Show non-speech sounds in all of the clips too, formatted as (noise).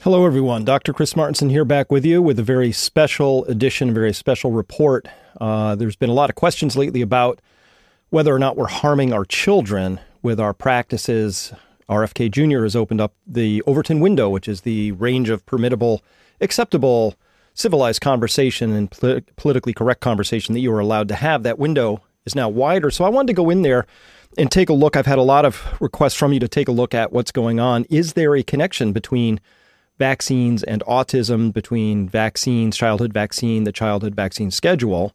Hello, everyone. Dr. Chris Martenson here, back with you with a very special edition, very special report. Uh, there's been a lot of questions lately about whether or not we're harming our children with our practices. RFK Jr. has opened up the Overton window, which is the range of permittable, acceptable, civilized conversation and politically correct conversation that you are allowed to have. That window is now wider. So I wanted to go in there and take a look. I've had a lot of requests from you to take a look at what's going on. Is there a connection between vaccines and autism, between vaccines, childhood vaccine, the childhood vaccine schedule,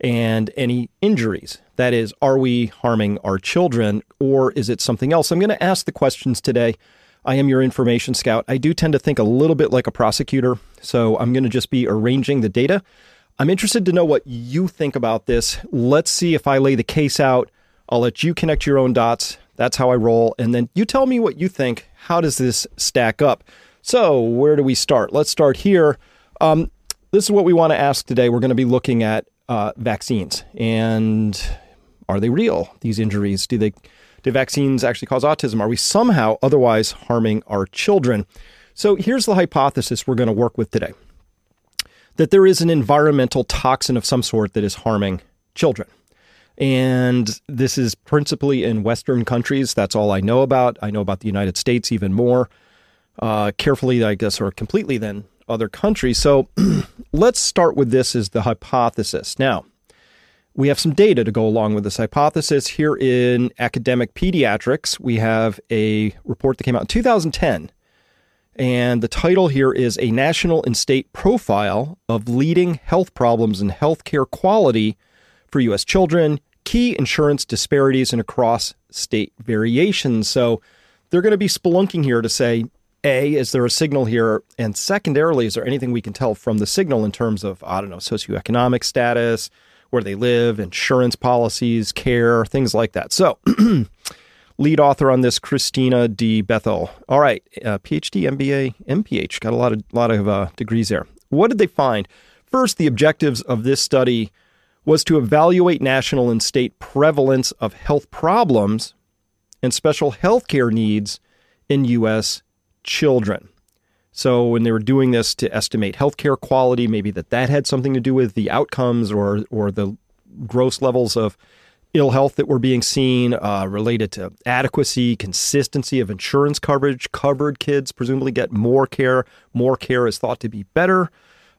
and any injuries? That is, are we harming our children or is it something else? I'm going to ask the questions today. I am your information scout. I do tend to think a little bit like a prosecutor, so I'm going to just be arranging the data. I'm interested to know what you think about this. Let's see if I lay the case out. I'll let you connect your own dots. That's how I roll. And then you tell me what you think. How does this stack up? So, where do we start? Let's start here. Um, this is what we want to ask today. We're going to be looking at uh, vaccines and are they real? These injuries do they do vaccines actually cause autism? Are we somehow otherwise harming our children? So here's the hypothesis we're going to work with today: that there is an environmental toxin of some sort that is harming children. And this is principally in Western countries. That's all I know about. I know about the United States even more uh, carefully, I guess, or completely than other countries. So (clears throat) let's start with this as the hypothesis. Now, we have some data to go along with this hypothesis. Here in academic pediatrics, we have a report that came out in 2010. And the title here is A National and State Profile of Leading Health Problems and Healthcare Quality for U.S. Children, Key Insurance Disparities and Across State Variations. So they're going to be spelunking here to say a, is there a signal here? And secondarily, is there anything we can tell from the signal in terms of, I don't know, socioeconomic status, where they live, insurance policies, care, things like that? So, (clears throat) lead author on this, Christina D. Bethell. All right, uh, PhD, MBA, MPH, got a lot of, lot of uh, degrees there. What did they find? First, the objectives of this study was to evaluate national and state prevalence of health problems and special health care needs in U.S children. So when they were doing this to estimate healthcare quality, maybe that that had something to do with the outcomes or or the gross levels of ill health that were being seen uh, related to adequacy, consistency of insurance coverage. Covered kids presumably get more care. More care is thought to be better.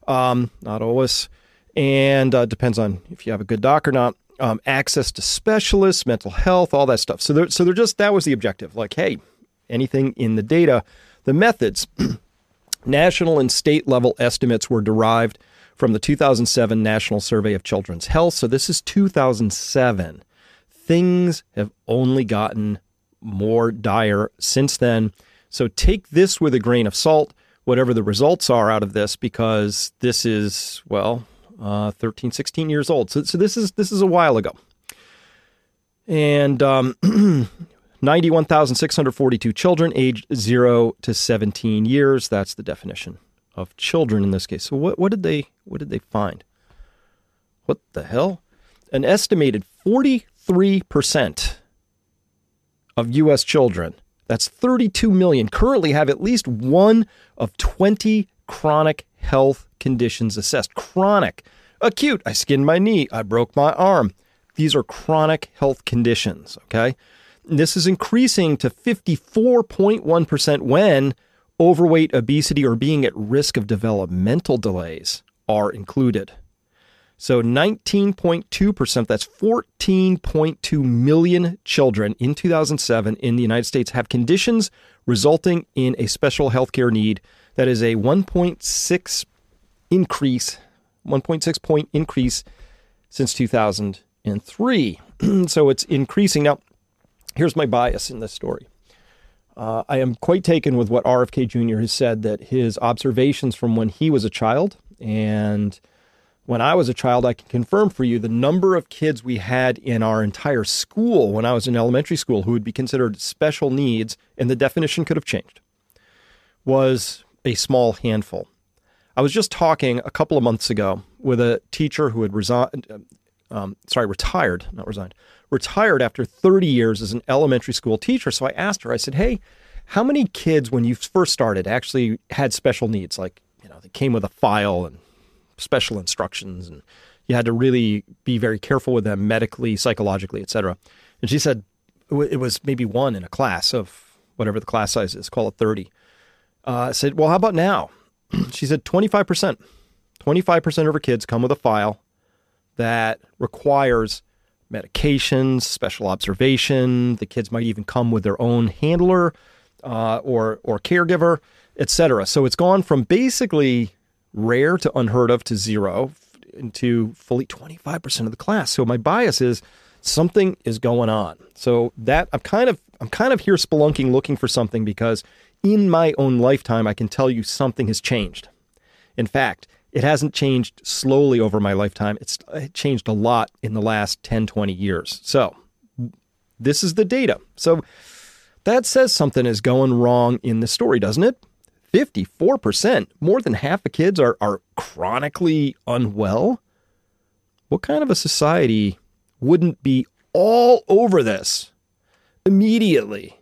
Um, not always, and uh, depends on if you have a good doc or not. Um, access to specialists, mental health, all that stuff. So, they're, so they're just that was the objective. Like, hey, anything in the data the methods, (clears throat) national and state level estimates were derived from the 2007 National Survey of Children's Health. So this is 2007. Things have only gotten more dire since then. So take this with a grain of salt, whatever the results are out of this, because this is, well, uh, 13, 16 years old. So, so this is this is a while ago. And um, (clears throat) 91,642 children aged 0 to 17 years. That's the definition of children in this case. So what, what did they what did they find? What the hell? An estimated 43% of US children, that's 32 million, currently have at least one of 20 chronic health conditions assessed. Chronic, acute, I skinned my knee, I broke my arm. These are chronic health conditions, okay? This is increasing to 54.1% when overweight, obesity, or being at risk of developmental delays are included. So 19.2%, that's 14.2 million children in 2007 in the United States have conditions resulting in a special healthcare need. That is a 1.6 increase, 1.6 point increase since 2003. (clears throat) so it's increasing. Now, here's my bias in this story. Uh, I am quite taken with what RFK Jr. has said that his observations from when he was a child and when I was a child, I can confirm for you the number of kids we had in our entire school when I was in elementary school who would be considered special needs, and the definition could have changed, was a small handful. I was just talking a couple of months ago with a teacher who had resigned, um, sorry, retired, not resigned, retired after 30 years as an elementary school teacher. So I asked her, I said, Hey, how many kids, when you first started, actually had special needs? Like, you know, they came with a file and special instructions, and you had to really be very careful with them medically, psychologically, etc. And she said it was maybe one in a class of whatever the class size is, call it 30. Uh, I said, well, how about now? (clears throat) she said 25%. 25% of her kids come with a file that requires medications, special observation. The kids might even come with their own handler uh, or or caregiver, etc. So it's gone from basically rare to unheard of to zero into fully 25% of the class. So my bias is something is going on. So that I'm kind of I'm kind of here spelunking looking for something because in my own lifetime I can tell you something has changed. In fact, it hasn't changed slowly over my lifetime. It's changed a lot in the last 10, 20 years. So this is the data. So that says something is going wrong in the story, doesn't it? 54%, more than half the kids are, are chronically unwell. What kind of a society wouldn't be all over this immediately?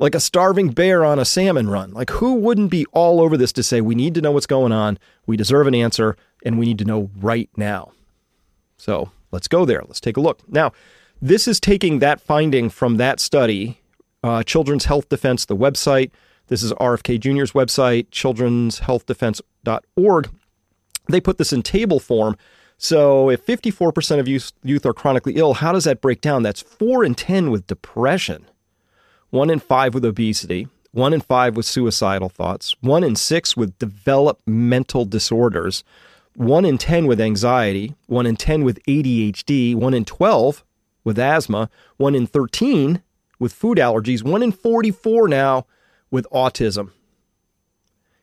Like a starving bear on a salmon run. Like, who wouldn't be all over this to say, we need to know what's going on, we deserve an answer, and we need to know right now? So let's go there. Let's take a look. Now, this is taking that finding from that study uh, Children's Health Defense, the website. This is RFK Jr.'s website, children'shealthdefense.org. They put this in table form. So if 54% of youth, youth are chronically ill, how does that break down? That's 4 in 10 with depression, 1 in 5 with obesity, 1 in 5 with suicidal thoughts, 1 in 6 with developmental disorders, 1 in 10 with anxiety, 1 in 10 with ADHD, 1 in 12 with asthma, 1 in 13 with food allergies, 1 in 44 now with autism,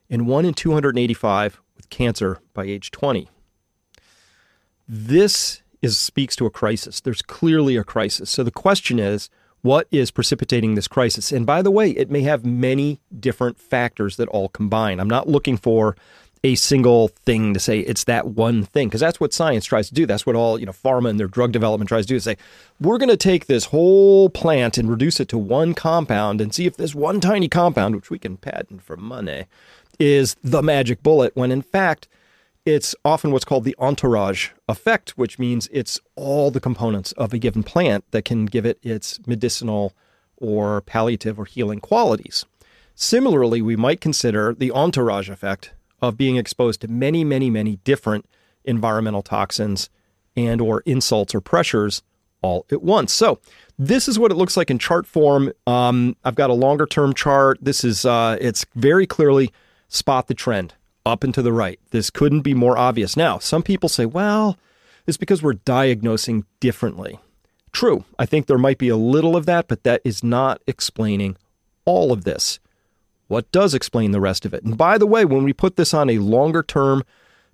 and 1 in 285 with cancer by age 20. This is speaks to a crisis. There's clearly a crisis. So the question is, what is precipitating this crisis? And by the way, it may have many different factors that all combine. I'm not looking for a single thing to say it's that one thing because that's what science tries to do that's what all you know pharma and their drug development tries to do is say we're going to take this whole plant and reduce it to one compound and see if this one tiny compound which we can patent for money is the magic bullet when in fact it's often what's called the entourage effect which means it's all the components of a given plant that can give it its medicinal or palliative or healing qualities similarly we might consider the entourage effect of being exposed to many, many, many different environmental toxins and or insults or pressures all at once. So this is what it looks like in chart form. Um, I've got a longer term chart. This is uh, it's very clearly spot the trend up and to the right. This couldn't be more obvious. Now, some people say, well, it's because we're diagnosing differently. True, I think there might be a little of that, but that is not explaining all of this. What does explain the rest of it? And by the way, when we put this on a longer term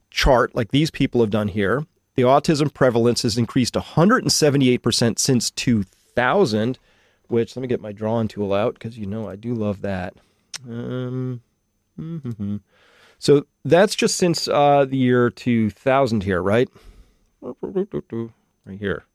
chart, like these people have done here, the autism prevalence has increased 178% since 2000, which let me get my drawing tool out because you know I do love that. Um, mm-hmm. So that's just since uh, the year 2000 here, right? Right here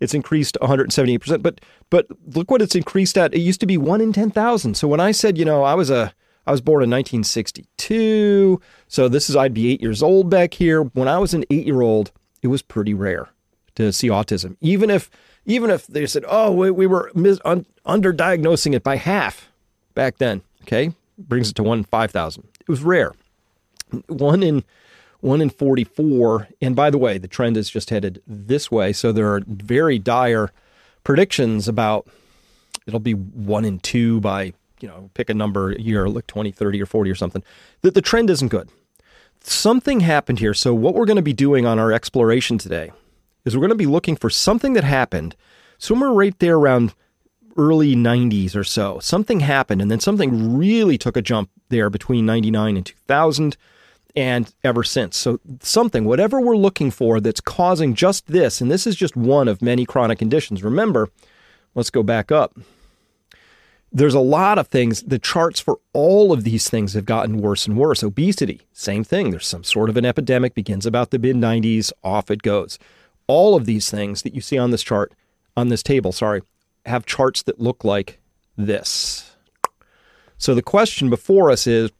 it's increased 178%. But but look what it's increased at. It used to be one in 10,000. So when I said, you know, I was a I was born in 1962, so this is I'd be eight years old back here. When I was an eight year old, it was pretty rare to see autism. Even if even if they said, oh, we, we were mis- un- underdiagnosing it by half back then. Okay, brings it to one in five thousand. It was rare. One in one in 44. And by the way, the trend is just headed this way. So there are very dire predictions about it'll be one in two by, you know, pick a number a year, like 20, 30, or 40 or something. That the trend isn't good. Something happened here. So what we're going to be doing on our exploration today is we're going to be looking for something that happened somewhere right there around early 90s or so. Something happened, and then something really took a jump there between 99 and 2000 and ever since. So, something, whatever we're looking for that's causing just this, and this is just one of many chronic conditions. Remember, let's go back up. There's a lot of things. The charts for all of these things have gotten worse and worse. Obesity, same thing. There's some sort of an epidemic, begins about the mid 90s, off it goes. All of these things that you see on this chart, on this table, sorry, have charts that look like this. So the question before us is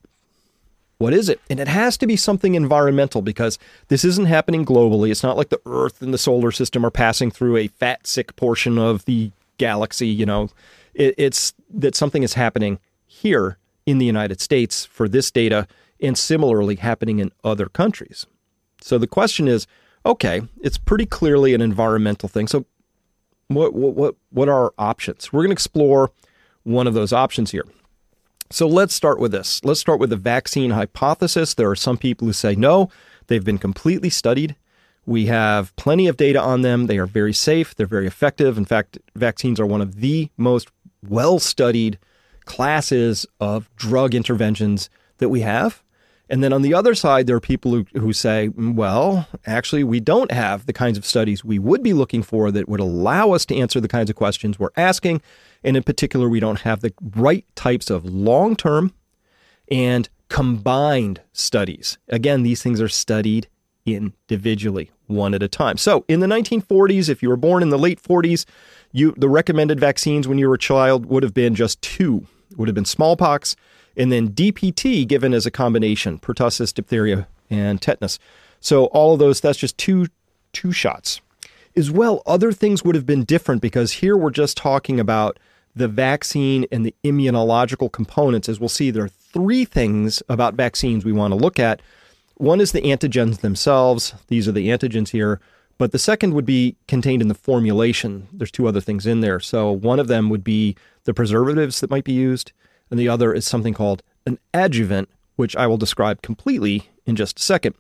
what is it? And it has to be something environmental because this isn't happening globally. It's not like the Earth and the solar system are passing through a fat, sick portion of the galaxy. You know, it, it's that something is happening here in the United States for this data and similarly happening in other countries. So the question is okay, it's pretty clearly an environmental thing. So what, what, what what are our options? We're going to explore one of those options here. So let's start with this. Let's start with the vaccine hypothesis. There are some people who say no, they've been completely studied. We have plenty of data on them. They are very safe, they're very effective. In fact, vaccines are one of the most well studied classes of drug interventions that we have. And then on the other side, there are people who, who say, mm, well, actually, we don't have the kinds of studies we would be looking for that would allow us to answer the kinds of questions we're asking. And in particular, we don't have the right types of long term and combined studies. Again, these things are studied individually, one at a time. So in the 1940s, if you were born in the late 40s, you the recommended vaccines when you were a child would have been just two. It would have been smallpox and then DPT given as a combination, pertussis, diphtheria, and tetanus. So all of those, that's just two two shots. As well, other things would have been different because here we're just talking about the vaccine and the immunological components. As we'll see, there are three things about vaccines we want to look at. One is the antigens themselves. These are the antigens here. But the second would be contained in the formulation. There's two other things in there. So one of them would be the preservatives that might be used and the other is something called an adjuvant, which I will describe completely in just a second.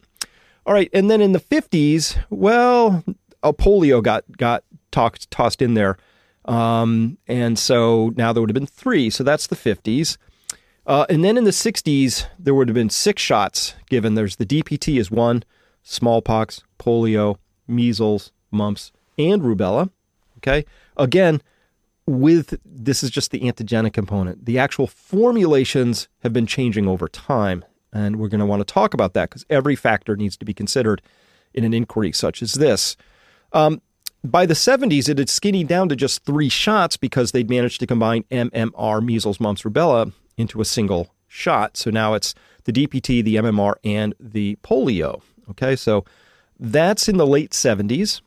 All right, and then in the 50s, well, a polio got got talked, tossed in there, um, and so now there would have been three. So that's the 50s. Uh, and then in the 60s, there would have been six shots given. There's the DPT is one, smallpox, polio, measles, mumps, and rubella. Okay. Again, with this is just the antigenic component. The actual formulations have been changing over time, and we're going to want to talk about that because every factor needs to be considered in an inquiry such as this. Um, by the 70s, it had skinny down to just three shots because they'd managed to combine MMR, measles, mumps, rubella into a single shot. So now it's the DPT, the MMR, and the polio. Okay, so that's in the late 70s.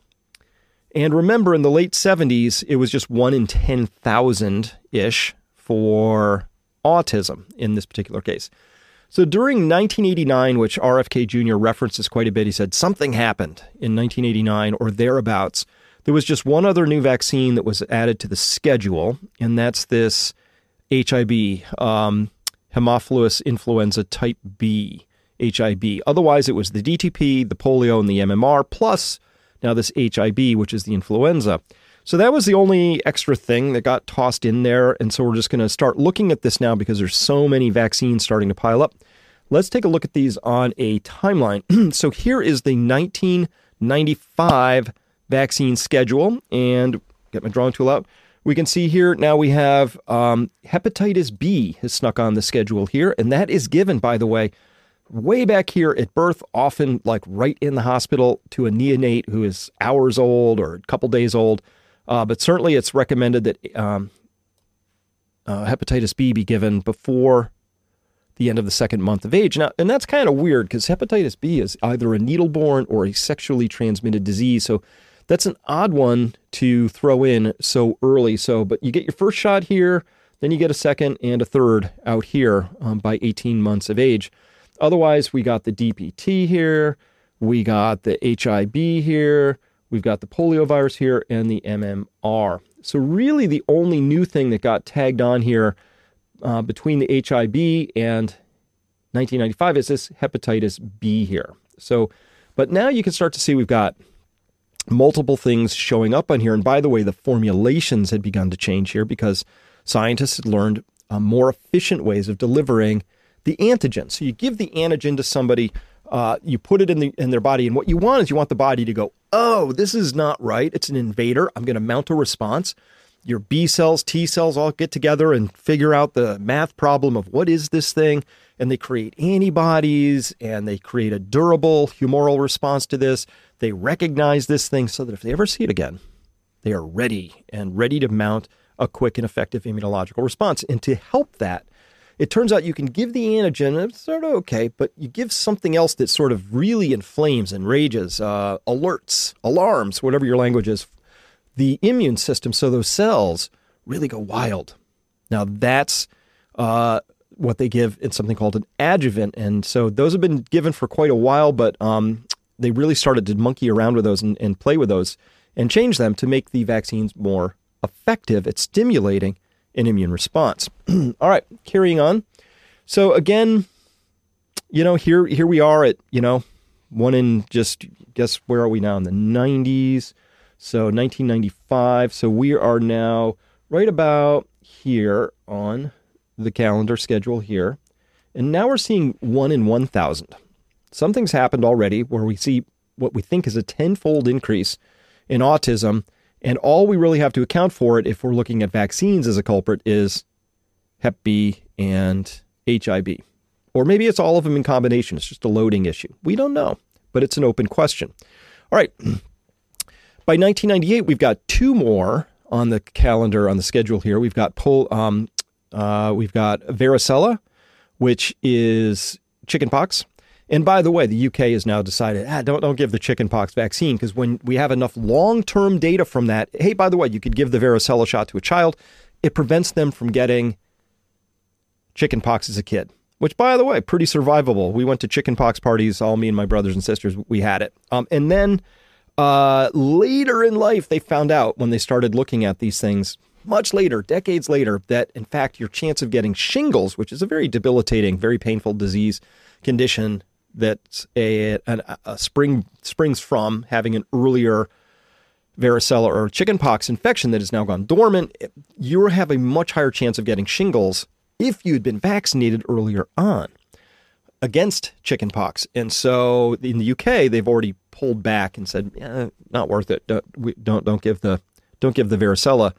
And remember, in the late 70s, it was just one in 10,000 ish for autism in this particular case. So during 1989, which RFK Jr. references quite a bit, he said something happened in 1989 or thereabouts. There was just one other new vaccine that was added to the schedule, and that's this HIB, um, Haemophilus influenza type B, HIB. Otherwise, it was the DTP, the polio, and the MMR, plus now this HIB, which is the influenza. So that was the only extra thing that got tossed in there. And so we're just going to start looking at this now because there's so many vaccines starting to pile up. Let's take a look at these on a timeline. (clears throat) so here is the 1995 vaccine schedule. And get my drawing tool out. We can see here now we have um, hepatitis B has snuck on the schedule here. And that is given, by the way, way back here at birth, often like right in the hospital to a neonate who is hours old or a couple days old. Uh, but certainly it's recommended that um, uh, hepatitis B be given before the end of the second month of age. Now, and that's kind of weird because hepatitis B is either a needle borne or a sexually transmitted disease. So that's an odd one to throw in so early. So, but you get your first shot here, then you get a second and a third out here um, by 18 months of age. Otherwise, we got the DPT here, we got the HIB here, we've got the polio virus here, and the MMR. So, really, the only new thing that got tagged on here uh, between the HIB and 1995 is this hepatitis B here. So, but now you can start to see we've got multiple things showing up on here. And by the way, the formulations had begun to change here because scientists had learned uh, more efficient ways of delivering the antigen. So you give the antigen to somebody, uh, you put it in the in their body, and what you want is you want the body to go, oh, this is not right. It's an invader. I'm going to mount a response. Your B cells, T cells all get together and figure out the math problem of what is this thing, and they create antibodies and they create a durable humoral response to this. They recognize this thing so that if they ever see it again, they are ready and ready to mount a quick and effective immunological response. And to help that, it turns out you can give the antigen, it's sort of okay, but you give something else that sort of really inflames and rages, uh, alerts, alarms, whatever your language is, the immune system. So those cells really go wild. Now that's uh, what they give in something called an adjuvant. And so those have been given for quite a while, but um, they really started to monkey around with those and, and play with those and change them to make the vaccines more effective at stimulating an immune response. (clears throat) All right, carrying on. So again, you know, here here we are at, you know, one in just guess where are we now in the 90s? So 1995. So we are now right about here on the calendar schedule here. And now we're seeing 1 in 1000. Something's happened already where we see what we think is a tenfold increase in autism and all we really have to account for it if we're looking at vaccines as a culprit is Hep B and HIB. Or maybe it's all of them in combination. It's just a loading issue. We don't know, but it's an open question. All right. (clears throat) By 1998, we've got two more on the calendar on the schedule here. We've got pol- um, uh, we've got varicella, which is chickenpox, and by the way, the UK has now decided, ah, don't don't give the chickenpox vaccine because when we have enough long-term data from that, hey, by the way, you could give the varicella shot to a child. It prevents them from getting chickenpox as a kid, which, by the way, pretty survivable. We went to chickenpox parties, all me and my brothers and sisters. We had it, um, and then uh, later in life, they found out when they started looking at these things. Much later, decades later, that in fact your chance of getting shingles, which is a very debilitating, very painful disease condition, that a, a, a spring springs from having an earlier varicella or chickenpox infection that has now gone dormant, you have a much higher chance of getting shingles if you'd been vaccinated earlier on against chickenpox. And so in the UK, they've already pulled back and said, eh, not worth it. Don't, we, don't don't give the don't give the varicella.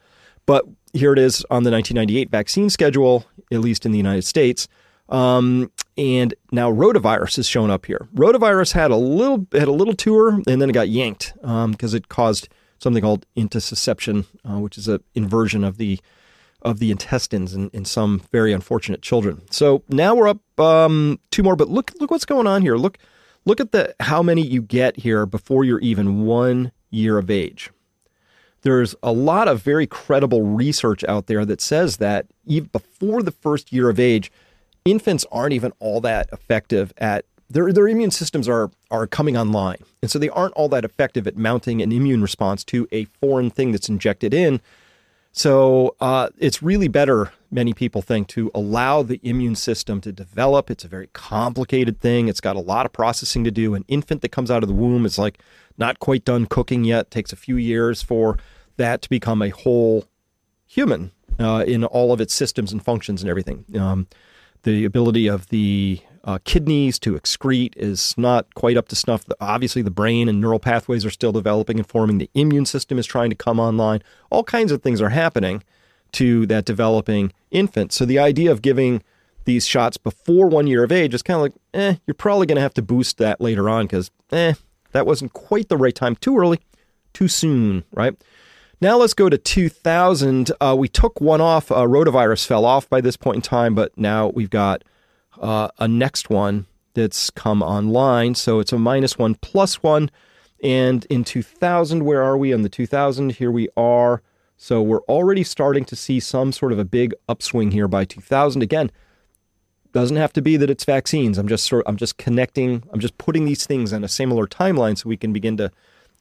But here it is on the 1998 vaccine schedule, at least in the United States. Um, and now rotavirus has shown up here. Rotavirus had a little had a little tour and then it got yanked because um, it caused something called intussusception, uh, which is an inversion of the of the intestines in, in some very unfortunate children. So now we're up um, two more, but look look what's going on here. Look look at the how many you get here before you're even one year of age. There's a lot of very credible research out there that says that even before the first year of age, infants aren't even all that effective at their their immune systems are are coming online, and so they aren't all that effective at mounting an immune response to a foreign thing that's injected in. So uh, it's really better, many people think, to allow the immune system to develop. It's a very complicated thing. It's got a lot of processing to do. An infant that comes out of the womb is like not quite done cooking yet. It takes a few years for that to become a whole human uh, in all of its systems and functions and everything. Um, the ability of the uh, kidneys to excrete is not quite up to snuff. Obviously, the brain and neural pathways are still developing and forming. The immune system is trying to come online. All kinds of things are happening to that developing infant. So, the idea of giving these shots before one year of age is kind of like, eh, you're probably going to have to boost that later on because, eh, that wasn't quite the right time. Too early, too soon, right? Now let's go to 2000. Uh, we took one off. Uh, rotavirus fell off by this point in time, but now we've got uh, a next one that's come online. So it's a minus one plus one. And in 2000, where are we on the 2000? Here we are. So we're already starting to see some sort of a big upswing here by 2000. Again, doesn't have to be that it's vaccines. I'm just sort I'm just connecting. I'm just putting these things on a similar timeline so we can begin to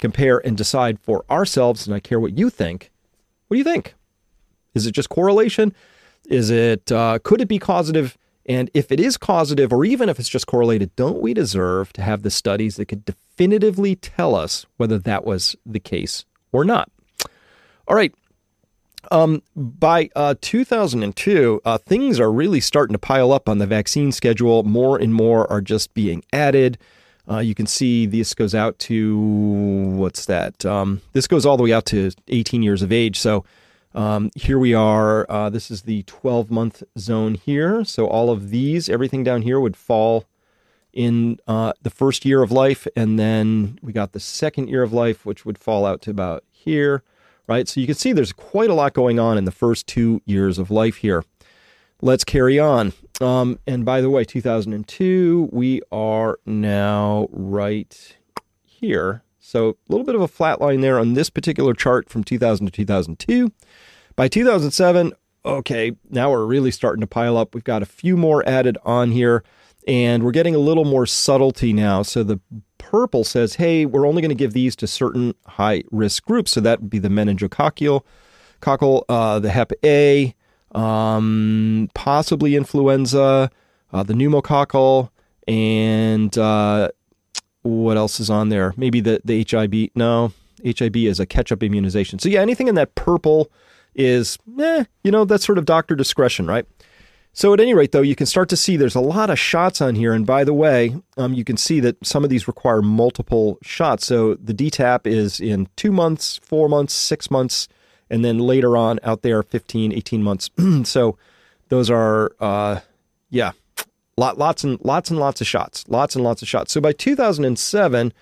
compare and decide for ourselves. And I care what you think. What do you think? Is it just correlation? Is it uh, could it be causative? And if it is causative, or even if it's just correlated, don't we deserve to have the studies that could definitively tell us whether that was the case or not? All right. Um, by uh, 2002, uh, things are really starting to pile up on the vaccine schedule. More and more are just being added. Uh, you can see this goes out to what's that? Um, this goes all the way out to 18 years of age. So um, here we are. Uh, this is the 12 month zone here. So all of these, everything down here would fall in uh, the first year of life. And then we got the second year of life, which would fall out to about here, right? So you can see there's quite a lot going on in the first two years of life here. Let's carry on. Um, and by the way, 2002, we are now right here. So a little bit of a flat line there on this particular chart from 2000 to 2002. By 2007, okay, now we're really starting to pile up. We've got a few more added on here, and we're getting a little more subtlety now. So the purple says, hey, we're only going to give these to certain high risk groups. So that would be the meningococcal, cockle, uh, the Hep A, um, possibly influenza, uh, the pneumococcal, and uh, what else is on there? Maybe the, the HIB. No, HIB is a catch up immunization. So, yeah, anything in that purple is, eh, you know, that's sort of doctor discretion, right? So, at any rate, though, you can start to see there's a lot of shots on here. And by the way, um, you can see that some of these require multiple shots. So, the DTaP is in two months, four months, six months, and then later on out there, 15, 18 months. (clears throat) so, those are, uh, yeah, lot, lots and lots and lots of shots, lots and lots of shots. So, by 2007,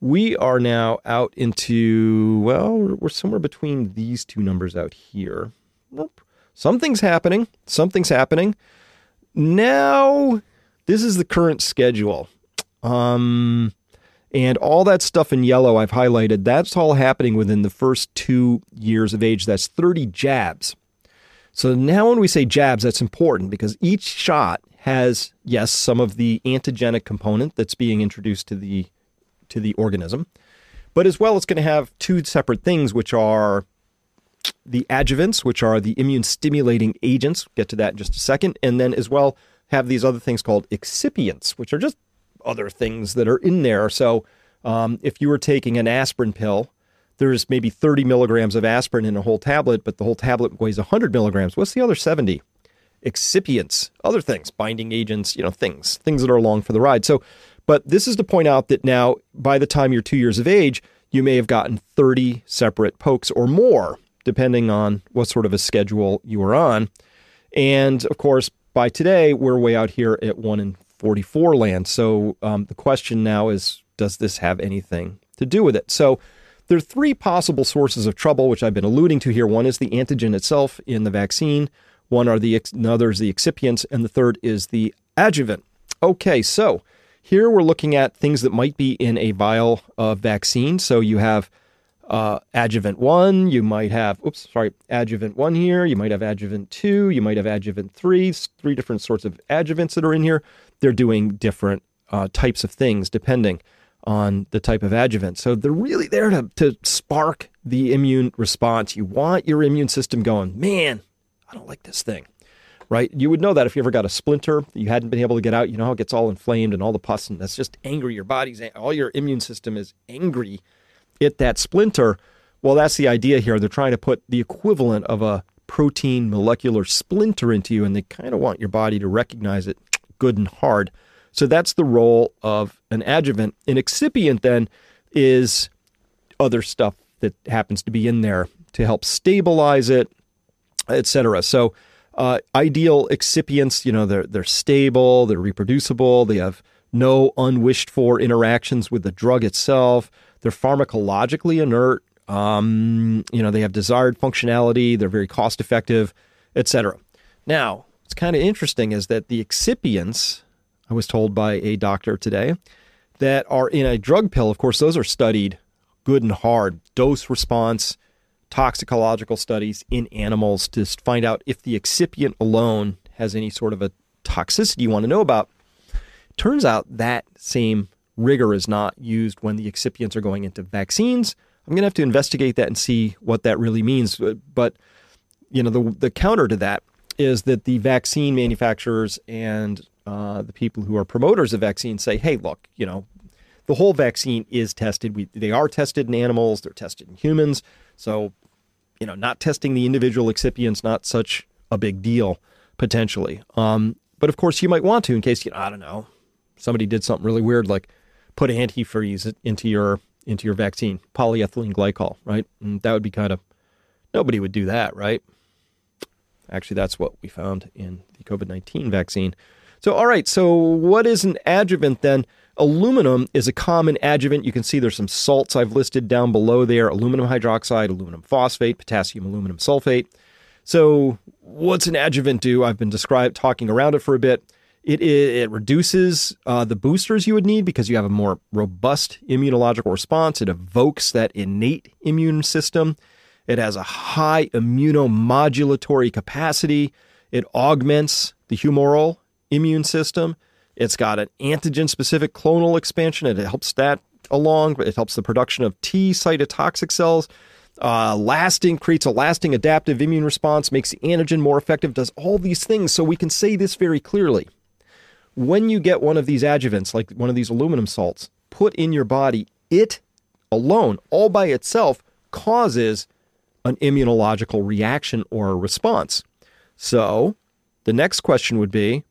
we are now out into, well, we're somewhere between these two numbers out here. Something's happening. Something's happening. Now, this is the current schedule. Um, and all that stuff in yellow I've highlighted, that's all happening within the first two years of age. That's 30 jabs. So now when we say jabs, that's important because each shot has, yes, some of the antigenic component that's being introduced to the to the organism, but as well it's going to have two separate things, which are the adjuvants, which are the immune stimulating agents. Get to that in just a second. And then as well have these other things called excipients, which are just other things that are in there. So um, if you were taking an aspirin pill, there's maybe 30 milligrams of aspirin in a whole tablet, but the whole tablet weighs 100 milligrams. What's the other 70? Excipients, other things, binding agents, you know, things, things that are along for the ride. So, but this is to point out that now, by the time you're two years of age, you may have gotten 30 separate pokes or more depending on what sort of a schedule you are on. And of course, by today, we're way out here at 1 in 44 land. So um, the question now is does this have anything to do with it? So there are three possible sources of trouble, which I've been alluding to here. One is the antigen itself in the vaccine, one are the another is the excipients, and the third is the adjuvant. Okay, so here we're looking at things that might be in a vial of vaccine. So you have uh, adjuvant one, you might have, oops, sorry, adjuvant one here, you might have adjuvant two, you might have adjuvant three, three different sorts of adjuvants that are in here. They're doing different uh, types of things depending on the type of adjuvant. So they're really there to, to spark the immune response. You want your immune system going, man, I don't like this thing, right? You would know that if you ever got a splinter you hadn't been able to get out. You know how it gets all inflamed and all the pus, and that's just angry. Your body's, all your immune system is angry it that splinter. Well, that's the idea here. They're trying to put the equivalent of a protein molecular splinter into you, and they kind of want your body to recognize it good and hard. So that's the role of an adjuvant. An excipient then is other stuff that happens to be in there to help stabilize it, etc. So uh, ideal excipients, you know, they're they're stable, they're reproducible, they have no unwished for interactions with the drug itself. They're pharmacologically inert. Um, you know, they have desired functionality. They're very cost effective, etc. Now, kind of interesting is that the excipients, I was told by a doctor today, that are in a drug pill, of course, those are studied good and hard, dose response, toxicological studies in animals to find out if the excipient alone has any sort of a toxicity you want to know about. Turns out that same rigor is not used when the excipients are going into vaccines. I'm going to have to investigate that and see what that really means. Uh, but you know, the the counter to that is that the vaccine manufacturers and uh, the people who are promoters of vaccines say, "Hey, look, you know, the whole vaccine is tested. We, they are tested in animals. They're tested in humans. So, you know, not testing the individual excipients not such a big deal potentially. Um, but of course, you might want to in case you know, I don't know, somebody did something really weird like put antifreeze into your into your vaccine, polyethylene glycol, right? And that would be kind of nobody would do that, right? Actually, that's what we found in the COVID 19 vaccine. So, all right, so what is an adjuvant then? Aluminum is a common adjuvant. You can see there's some salts I've listed down below there aluminum hydroxide, aluminum phosphate, potassium aluminum sulfate. So, what's an adjuvant do? I've been described talking around it for a bit. It, it, it reduces uh, the boosters you would need because you have a more robust immunological response. It evokes that innate immune system. It has a high immunomodulatory capacity. It augments the humoral immune system. It's got an antigen specific clonal expansion. It helps that along. It helps the production of T cytotoxic cells. Uh, lasting creates a lasting adaptive immune response, makes the antigen more effective, does all these things. So we can say this very clearly. When you get one of these adjuvants, like one of these aluminum salts, put in your body, it alone, all by itself, causes an immunological reaction or a response. So the next question would be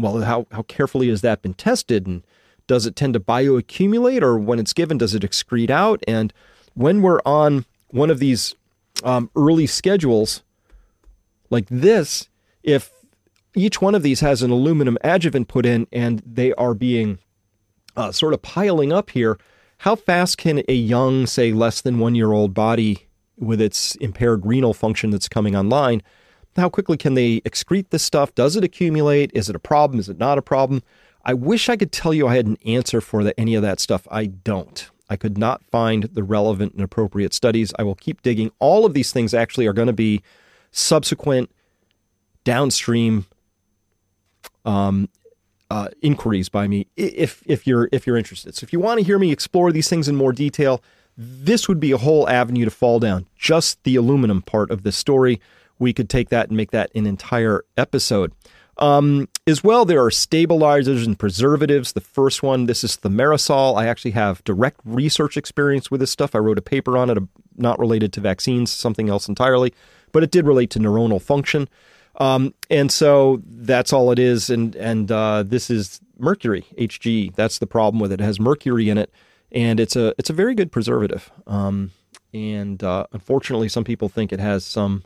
well, how, how carefully has that been tested? And does it tend to bioaccumulate or when it's given, does it excrete out? And when we're on one of these um, early schedules like this, if each one of these has an aluminum adjuvant put in and they are being uh, sort of piling up here, how fast can a young, say, less than one year old body with its impaired renal function that's coming online, how quickly can they excrete this stuff? Does it accumulate? Is it a problem? Is it not a problem? I wish I could tell you I had an answer for the, any of that stuff. I don't. I could not find the relevant and appropriate studies. I will keep digging. All of these things actually are going to be subsequent downstream um, uh, inquiries by me if if you're if you're interested. So if you want to hear me explore these things in more detail, this would be a whole avenue to fall down. Just the aluminum part of this story, we could take that and make that an entire episode. Um, as well, there are stabilizers and preservatives. The first one, this is thimerosal. I actually have direct research experience with this stuff. I wrote a paper on it, not related to vaccines, something else entirely, but it did relate to neuronal function. Um, and so that's all it is. And and uh, this is mercury, Hg. That's the problem with it. It has mercury in it, and it's a it's a very good preservative. Um, and uh, unfortunately, some people think it has some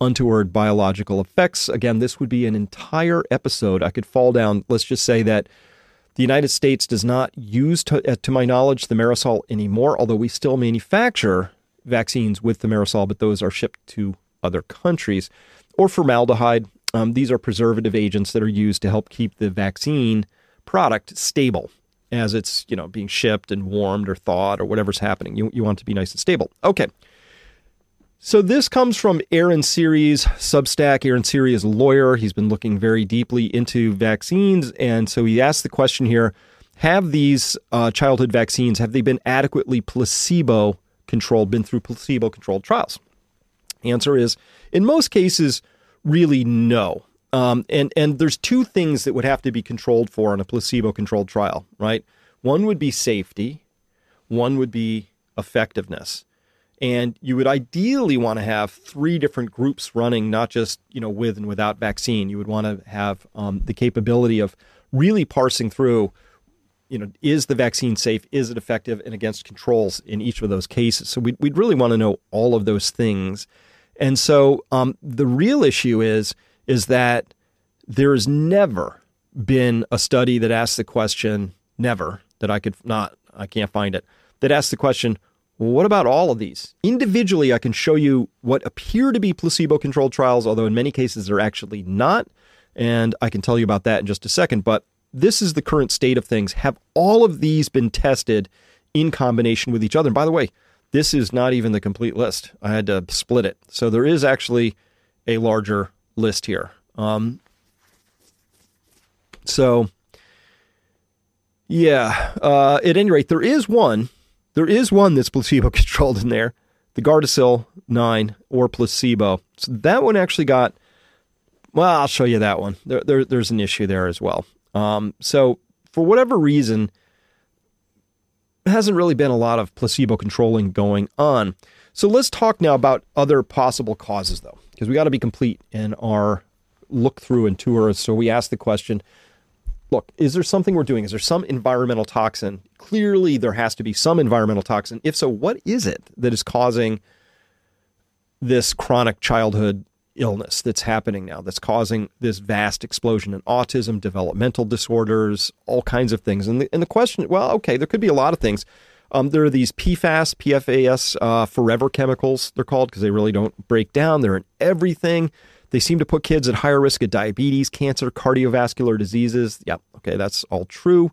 untoward biological effects. Again, this would be an entire episode. I could fall down. Let's just say that the United States does not use, to, uh, to my knowledge, thimerosal anymore, although we still manufacture vaccines with thimerosal, but those are shipped to other countries or formaldehyde. Um, these are preservative agents that are used to help keep the vaccine product stable as it's you know being shipped and warmed or thawed or whatever's happening. You, you want to be nice and stable. Okay. So this comes from Aaron Siri's Substack. Aaron Siri is a lawyer. He's been looking very deeply into vaccines, and so he asked the question here: Have these uh, childhood vaccines have they been adequately placebo controlled? Been through placebo controlled trials? Answer is in most cases, really no. Um, and and there's two things that would have to be controlled for in a placebo-controlled trial, right? One would be safety, one would be effectiveness, and you would ideally want to have three different groups running, not just you know with and without vaccine. You would want to have um, the capability of really parsing through, you know, is the vaccine safe? Is it effective? And against controls in each of those cases. So we'd, we'd really want to know all of those things and so um, the real issue is is that there has never been a study that asks the question, never that I could not, I can't find it, that asks the question, well, what about all of these? Individually, I can show you what appear to be placebo controlled trials, although in many cases they're actually not. And I can tell you about that in just a second. But this is the current state of things. Have all of these been tested in combination with each other? And by the way, this is not even the complete list. I had to split it. So there is actually a larger list here. Um, so, yeah, uh, at any rate, there is one. There is one that's placebo (laughs) controlled in there, the Gardasil 9 or placebo. So that one actually got, well, I'll show you that one. There, there there's an issue there as well. Um, so, for whatever reason, hasn't really been a lot of placebo controlling going on. So let's talk now about other possible causes, though, because we got to be complete in our look through and tour. So we ask the question look, is there something we're doing? Is there some environmental toxin? Clearly, there has to be some environmental toxin. If so, what is it that is causing this chronic childhood illness that's happening now that's causing this vast explosion in autism, developmental disorders, all kinds of things. And the, and the question, well, okay, there could be a lot of things. Um, there are these PFAS, PFAS, uh, forever chemicals, they're called because they really don't break down. They're in everything. They seem to put kids at higher risk of diabetes, cancer, cardiovascular diseases. Yeah, okay, that's all true.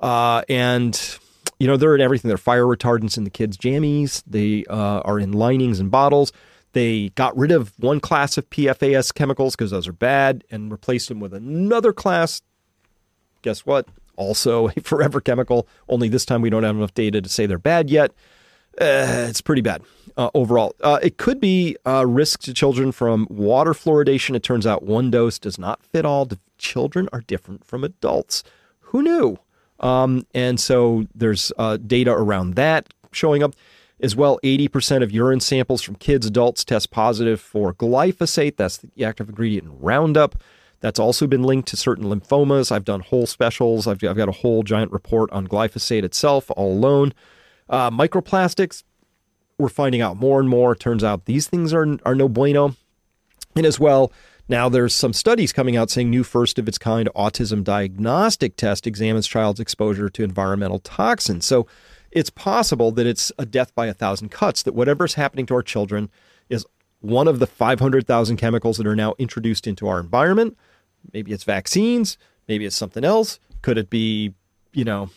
Uh, and you know they're in everything. They're fire retardants in the kids' jammies. They uh, are in linings and bottles. They got rid of one class of PFAS chemicals because those are bad and replaced them with another class. Guess what? Also (laughs) a forever chemical. Only this time we don't have enough data to say they're bad yet. Uh, it's pretty bad uh, overall. Uh, it could be a risk to children from water fluoridation. It turns out one dose does not fit all. Children are different from adults. Who knew? Um, and so there's uh, data around that showing up as well. 80% of urine samples from kids, adults test positive for glyphosate. That's the active ingredient in Roundup. That's also been linked to certain lymphomas. I've done whole specials. I've, I've got a whole giant report on glyphosate itself all alone. Uh, microplastics, we're finding out more and more. Turns out these things are, are no bueno. And as well, now, there's some studies coming out saying new first of its kind autism diagnostic test examines child's exposure to environmental toxins. So it's possible that it's a death by a thousand cuts, that whatever's happening to our children is one of the 500,000 chemicals that are now introduced into our environment. Maybe it's vaccines, maybe it's something else. Could it be, you know,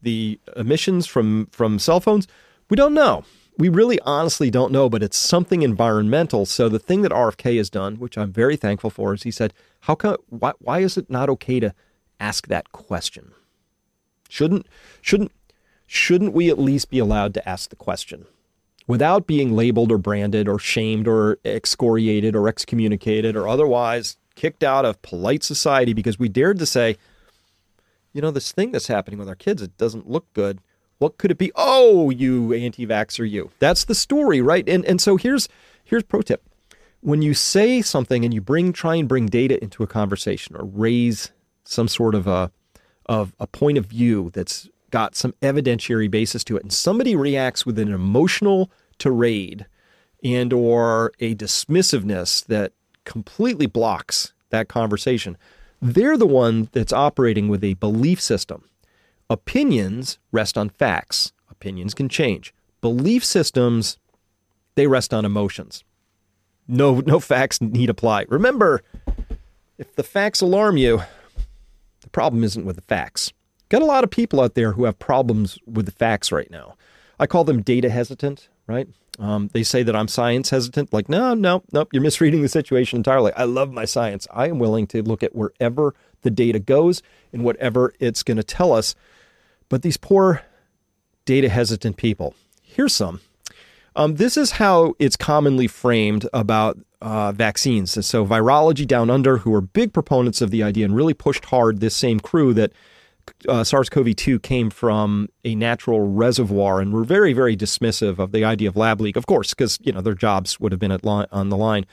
the emissions from from cell phones? We don't know we really honestly don't know, but it's something environmental. So the thing that RFK has done, which I'm very thankful for, is he said, "How come? Why, why is it not okay to ask that question? Shouldn't shouldn't shouldn't we at least be allowed to ask the question without being labeled or branded or shamed or excoriated or excommunicated or otherwise kicked out of polite society because we dared to say, you know, this thing that's happening with our kids, it doesn't look good." What could it be? Oh, you anti-vaxxer, you. That's the story, right? And and so here's here's pro tip. When you say something and you bring try and bring data into a conversation or raise some sort of a of a point of view that's got some evidentiary basis to it, and somebody reacts with an emotional tirade and or a dismissiveness that completely blocks that conversation, they're the one that's operating with a belief system Opinions rest on facts. Opinions can change. Belief systems, they rest on emotions. No, no facts need apply. Remember, if the facts alarm you, the problem isn't with the facts. Got a lot of people out there who have problems with the facts right now. I call them data hesitant, right? Um, they say that I'm science hesitant. Like, no, no, no, you're misreading the situation entirely. I love my science. I am willing to look at wherever the data goes and whatever it's going to tell us but these poor data hesitant people. Here's some. Um, this is how it's commonly framed about uh, vaccines. So, Virology Down Under, who are big proponents of the idea and really pushed hard this same crew that uh, SARS CoV 2 came from a natural reservoir and were very, very dismissive of the idea of lab leak, of course, because you know their jobs would have been li- on the line.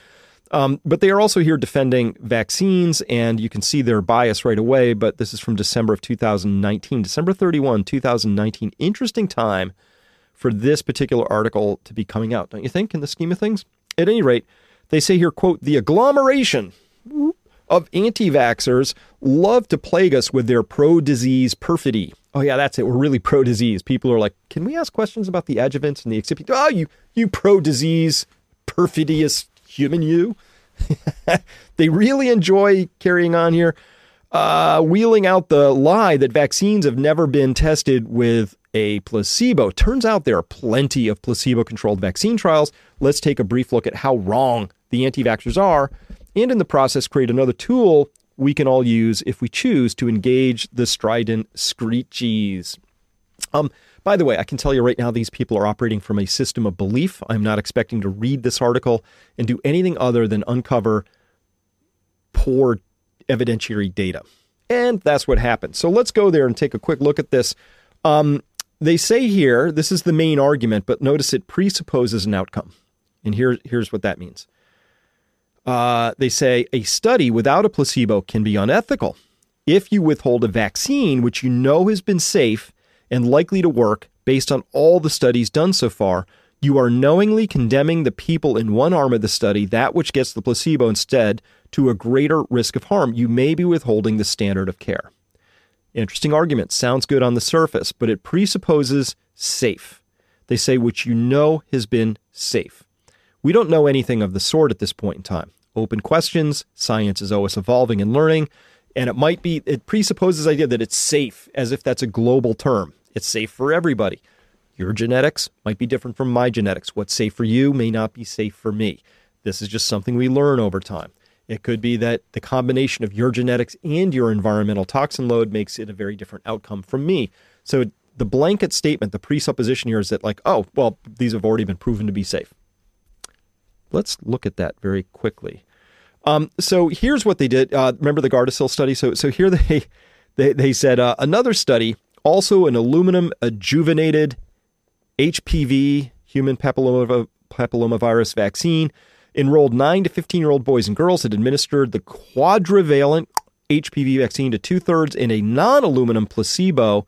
Um, but they are also here defending vaccines, and you can see their bias right away. But this is from December of 2019, December 31, 2019. Interesting time for this particular article to be coming out, don't you think, in the scheme of things? At any rate, they say here, quote, the agglomeration of anti vaxxers love to plague us with their pro disease perfidy. Oh, yeah, that's it. We're really pro disease. People are like, can we ask questions about the adjuvants and the excipient? Oh, you, you pro disease perfidious human you. (laughs) they really enjoy carrying on here, uh, wheeling out the lie that vaccines have never been tested with a placebo. Turns out there are plenty of placebo controlled vaccine trials. Let's take a brief look at how wrong the anti vaxxers are, and in the process, create another tool we can all use if we choose to engage the strident screechies. Um, by the way, I can tell you right now, these people are operating from a system of belief. I'm not expecting to read this article and do anything other than uncover poor evidentiary data. And that's what happened. So let's go there and take a quick look at this. Um, they say here, this is the main argument, but notice it presupposes an outcome. And here, here's what that means. Uh, they say a study without a placebo can be unethical. If you withhold a vaccine which you know has been safe and likely to work based on all the studies done so far, you are knowingly condemning the people in one arm of the study, that which gets the placebo instead, to a greater risk of harm. You may be withholding the standard of care. Interesting argument. Sounds good on the surface, but it presupposes safe. They say which you know has been safe. We don't know anything of the sort at this point in time. open questions. Science is always evolving and learning. And it might be, it presupposes the idea that it's safe, as if that's a global term. It's safe for everybody. Your genetics might be different from my genetics. What's safe for you may not be safe for me. This is just something we learn over time. It could be that the combination of your genetics and your environmental toxin load makes it a very different outcome from me. So the blanket statement, the presupposition here is that, like, oh, well, these have already been proven to be safe. Let's look at that very quickly. Um, so here's what they did. Uh, remember the Gardasil study? So so here they (laughs) they, they said uh, another study, also an aluminum adjuvanted HPV human papilloma, papillomavirus vaccine, enrolled 9 to 15 year old boys and girls that administered the quadrivalent HPV vaccine to two thirds and a non aluminum placebo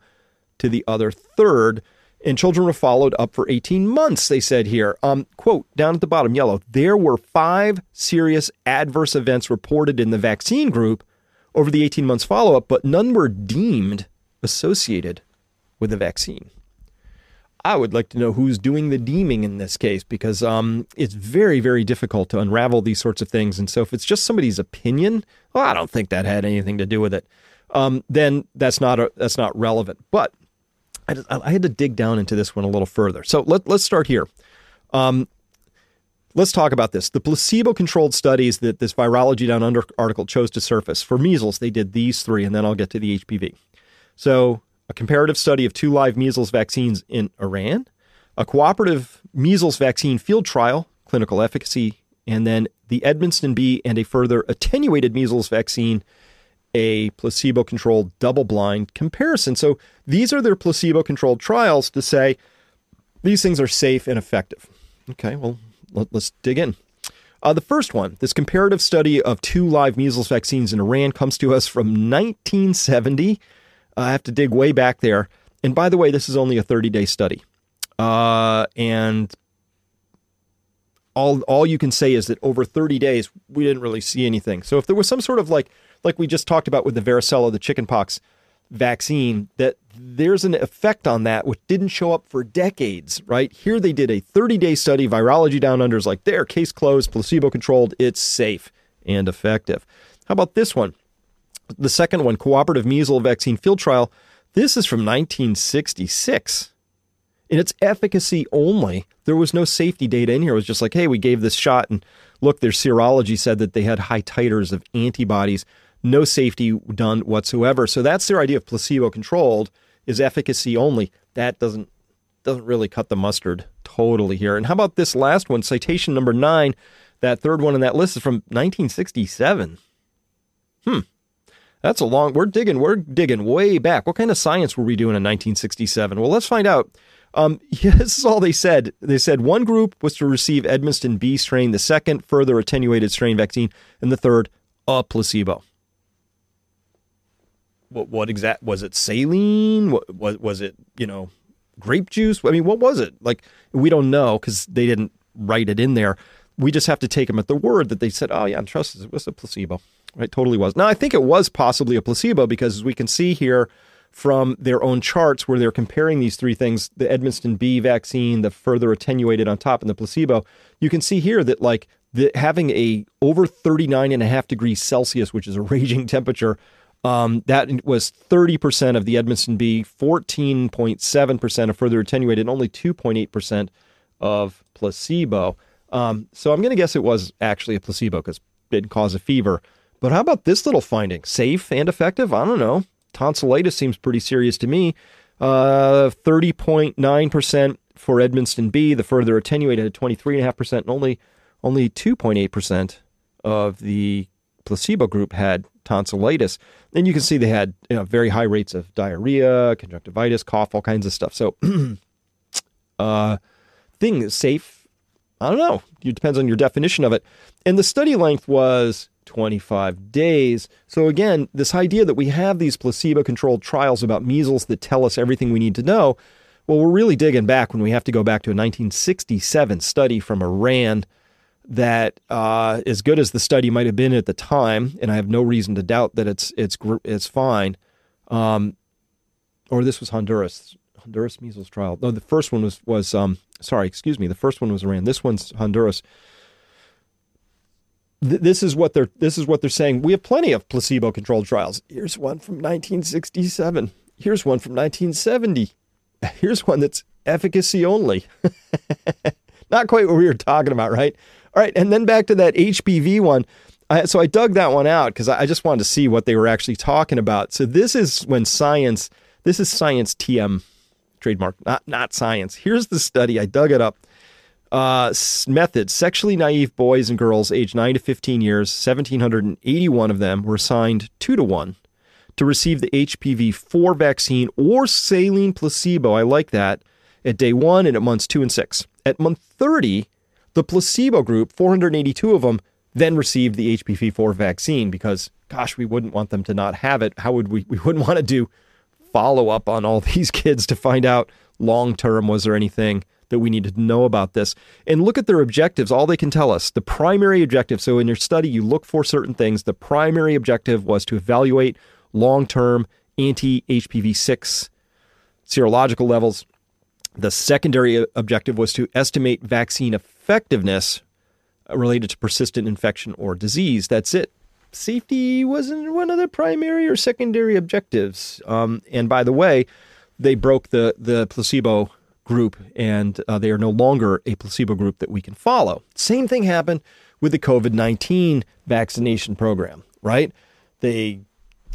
to the other third. And children were followed up for 18 months, they said here. Um, quote, down at the bottom, yellow, there were five serious adverse events reported in the vaccine group over the 18 months follow up, but none were deemed associated with the vaccine. I would like to know who's doing the deeming in this case because um, it's very, very difficult to unravel these sorts of things. And so, if it's just somebody's opinion, well, I don't think that had anything to do with it. Um, then that's not a, that's not relevant. But I, I, had to dig down into this one a little further. So let, let's start here. Um, let's talk about this. The placebo-controlled studies that this Virology Down Under article chose to surface for measles, they did these three, and then I'll get to the HPV. So a comparative study of two live measles vaccines in Iran, a cooperative measles vaccine field trial, clinical efficacy, and then the Edmonston B and a further attenuated measles vaccine, a placebo controlled double blind comparison. So these are their placebo controlled trials to say these things are safe and effective. Okay, well, let, us dig in. Uh, the first one, this comparative study of two live measles vaccines in Iran, comes to us from 1970 I have to dig way back there. And by the way, this is only a 30 day study. Uh, and all all you can say is that over 30 days we didn't really see anything. So if there was some sort of like like we just talked about with the varicella, the chickenpox vaccine, that there's an effect on that which didn't show up for decades, right? Here they did a 30 day study, virology down under is like there, case closed, placebo controlled, it's safe and effective. How about this one? The second one, cooperative measles vaccine field trial, this is from 1966. In its efficacy only, there was no safety data in here. It was just like, hey, we gave this shot, and look, their serology said that they had high titers of antibodies. No safety done whatsoever. So that's their idea of placebo controlled is efficacy only. That doesn't doesn't really cut the mustard totally here. And how about this last one, citation number nine? That third one in that list is from 1967. Hmm. That's a long. We're digging. We're digging way back. What kind of science were we doing in 1967? Well, let's find out. Um, (laughs) yeah, this is all they said. They said one group was to receive Edmonston B strain, the second further attenuated strain vaccine, and the third a placebo. What, what exact was it? Saline? What, was was it? You know, grape juice? I mean, what was it? Like we don't know because they didn't write it in there. We just have to take them at the word that they said. Oh yeah, and trust us, it was a placebo. It totally was. Now, I think it was possibly a placebo because as we can see here from their own charts where they're comparing these three things the Edmonston B vaccine, the further attenuated on top, and the placebo, you can see here that like the, having a over 39 and a half degrees Celsius, which is a raging (laughs) temperature, um, that was 30% of the Edmonston B, 14.7% of further attenuated, and only 2.8% of placebo. Um, so I'm going to guess it was actually a placebo because it didn't cause a fever. But how about this little finding? Safe and effective? I don't know. Tonsillitis seems pretty serious to me. Uh, 30.9% for Edmonston B, the further attenuated at 23.5%, and only, only 2.8% of the placebo group had tonsillitis. And you can see they had you know, very high rates of diarrhea, conjunctivitis, cough, all kinds of stuff. So, (clears throat) uh, thing is safe. I don't know. It depends on your definition of it. And the study length was 25 days. So, again, this idea that we have these placebo controlled trials about measles that tell us everything we need to know, well, we're really digging back when we have to go back to a 1967 study from Iran that, uh, as good as the study might have been at the time, and I have no reason to doubt that it's it's it's fine. Um, or this was Honduras, Honduras measles trial. No, the first one was was um, sorry, excuse me. The first one was Iran. This one's Honduras th- this is what they're this is what they're saying. We have plenty of placebo-controlled trials. Here's one from 1967. Here's one from 1970. Here's one that's efficacy only. (laughs) Not quite what we were talking about, right? All right, and then back to that HPV one. I, so I dug that one out because I, I just wanted to see what they were actually talking about. So this is when science. This is science TM trademark, not not science. Here's the study. I dug it up. Uh, method sexually naive boys and girls aged 9 to 15 years, 1,781 of them were assigned 2 to 1 to receive the HPV 4 vaccine or saline placebo. I like that at day one and at months two and six. At month 30, the placebo group, 482 of them, then received the HPV 4 vaccine because, gosh, we wouldn't want them to not have it. How would we? We wouldn't want to do follow up on all (laughs) these kids to find out long term was there anything that we needed to know about this. And look at their objectives, all they can tell us. The primary objective, so in your study, you look for certain things. The primary objective was to evaluate long term anti HPV 6 serological levels. The secondary uh, objective was to estimate vaccine effectiveness related to persistent infection or disease. That's it. Safety wasn't one of the primary or secondary objectives. Um, and by the way, they broke the, the placebo group, and uh, they are no longer a placebo group that we can follow. Same thing happened with the COVID 19 vaccination program, right? They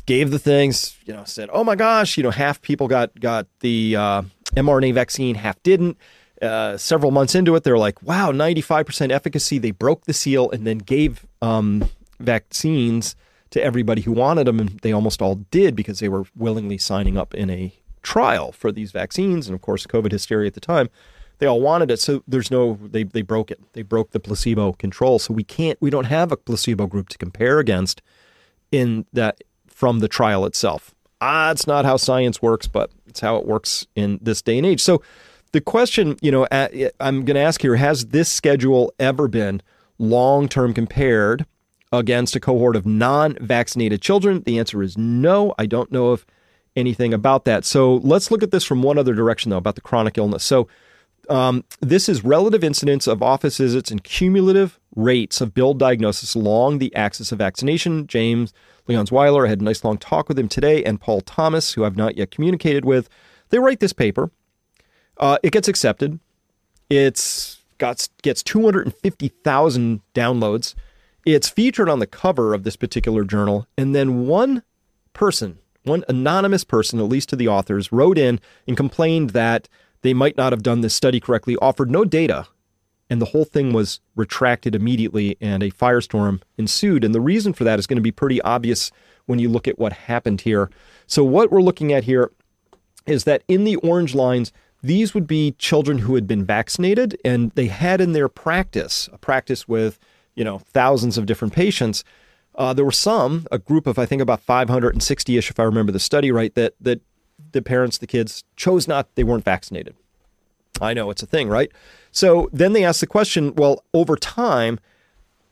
gave the things, you know, said, oh my gosh, you know, half people got, got the uh, mRNA vaccine, half didn't. Uh, several months into it, they're like, wow, 95% efficacy. They broke the seal and then gave um, vaccines to everybody who wanted them. And they almost all did because they were willingly signing up in a trial for these vaccines, and of course, COVID hysteria at the time. They all wanted it, so there's no they they broke it. They broke the placebo control, so we can't we don't have a placebo group to compare against in that from the trial itself. Ah, it's not how science works, but it's how it works in this day and age. So the question, you know, I'm going to ask here: Has this schedule ever been long term compared against a cohort of non vaccinated children? The answer is no. I don't know if anything about that. So let's look at this from one other direction, though, about the chronic illness. So um, this is relative incidence of office visits and cumulative rates of billed diagnosis along the axis of vaccination. James Lyons-Weiler, I had a nice long talk with him today, and Paul Thomas, who I've not yet communicated with. They write this paper. Uh, it gets accepted. It's got gets 250,000 downloads. It's featured on the cover of this particular journal, and then one person one anonymous person, at least to the authors, wrote in and complained that they might not have done this study correctly, offered no data, and the whole thing was retracted immediately, and a firestorm ensued. And the reason for that is going to be pretty obvious when you look at what happened here. So, what we're looking at here is that in the orange lines, these would be children who had been vaccinated and they had in their practice, a practice with, you know, thousands of different patients, uh, there were some, a group of I think about 560 ish, if I remember the study right, that that the parents, the kids chose not, they weren't vaccinated. I know it's a thing, right? So then they asked the question, well, over time,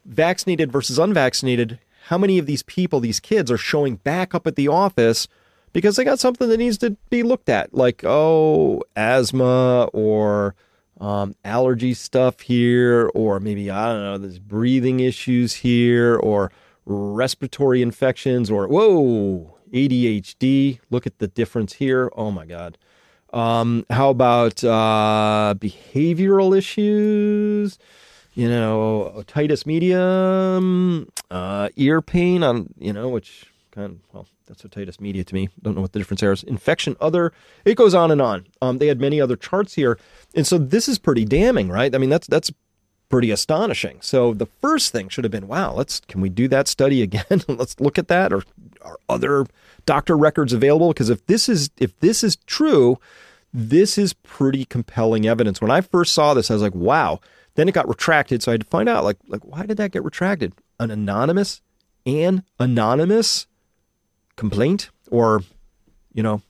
vaccinated versus unvaccinated, how many of these people, these kids, are showing back up at the office because they got something that needs to be looked at, like oh, asthma or um, allergy stuff here, or maybe I don't know, there's breathing issues here, or respiratory infections or, whoa, ADHD. Look at the difference here. Oh my God. Um, how about uh, behavioral issues? You know, otitis medium, uh, ear pain on, you know, which kind of, well, that's otitis media to me. Don't know what the difference there is. Infection, other, it goes on and on. Um, they had many other charts here. And so this is pretty damning, right? I mean, that's, that's pretty astonishing. So the first thing should have been, wow, let's can we do that study again? (laughs) let's look at that or are other doctor records available because if this is if this is true, this is pretty compelling evidence. When I first saw this, I was like, wow. Then it got retracted, so I had to find out like like why did that get retracted? An anonymous an anonymous complaint or you know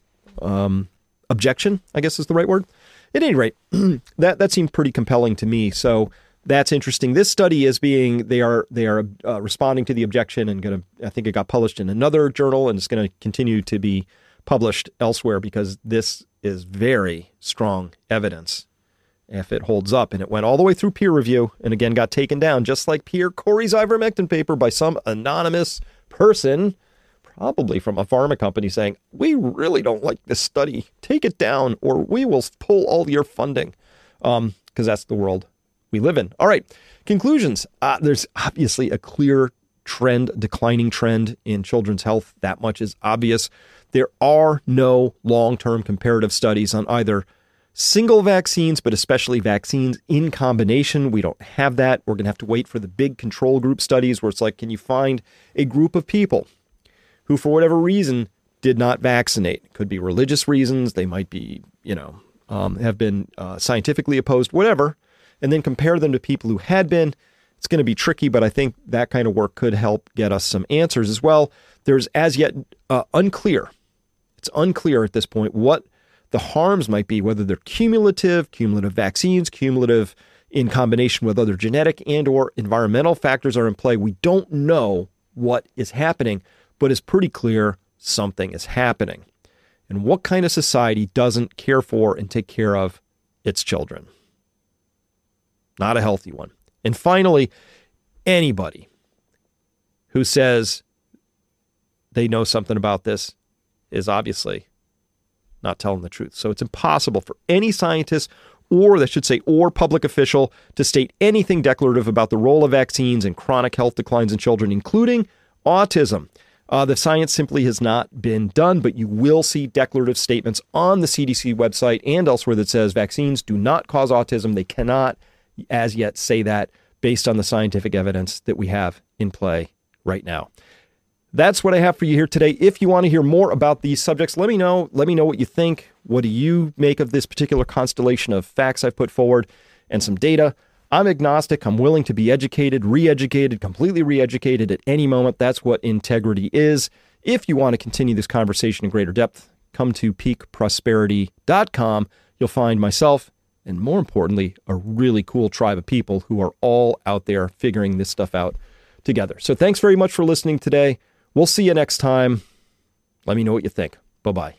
um, objection, I guess is the right word. At any rate, (clears throat) that that seemed pretty compelling to me. So that's interesting. This study is being they are they are uh, responding to the objection and going to I think it got published in another journal and it's going to continue to be published elsewhere because this is very strong evidence if it holds up. And it went all the way through peer review and again got taken down, just like Pierre Kory's ivermectin paper by some anonymous person, probably from a pharma company, saying, We really don't like this study. Take it down or we will pull all your funding. Because um, that's the world we live in. All right, conclusions. Uh, there's obviously a clear trend, declining trend in children's health. That much is obvious. There are no long term comparative studies on either single vaccines, but especially vaccines in combination. We don't have that. We're going to have to wait for the big control group studies where it's like, can you find a group of people who, for whatever reason, did not vaccinate? Could be religious reasons. They might be, you know, um, have been uh, scientifically opposed, whatever, and then compare them to people who had been. It's going to be tricky, but I think that kind of work could help get us some answers as well. There's as yet uh, unclear. It's unclear at this point what the harms might be, whether they're cumulative, cumulative vaccines, cumulative in combination with other genetic and or environmental factors are in play. We don't know what is happening, but it's pretty clear something is happening. And what kind of society doesn't care for and take care of its children? Not a healthy one. And finally, anybody who says they know something about this is obviously not telling the truth. So it's impossible for any scientist or that should say or public official to state anything declarative about the role of vaccines in chronic health declines in children, including autism. Uh, the science simply has not been done, but you will see declarative statements on the CDC website and elsewhere that says vaccines do not cause autism. They cannot, as yet, say that based on the scientific evidence that we have in play right now. That's what I have for you here today. If you want to hear more about these subjects, let me know. Let me know what you think. What do you make of this particular constellation of facts I've put forward and some data? I'm agnostic. I'm willing to be educated, re educated, completely re educated at any moment. That's what integrity is. If you want to continue this conversation in greater depth, come to peakprosperity.com. You'll find myself and more importantly, a really cool tribe of people who are all out there figuring this stuff out together. So thanks very much for listening today. We'll see you next time. Let me know what you think. Bye bye.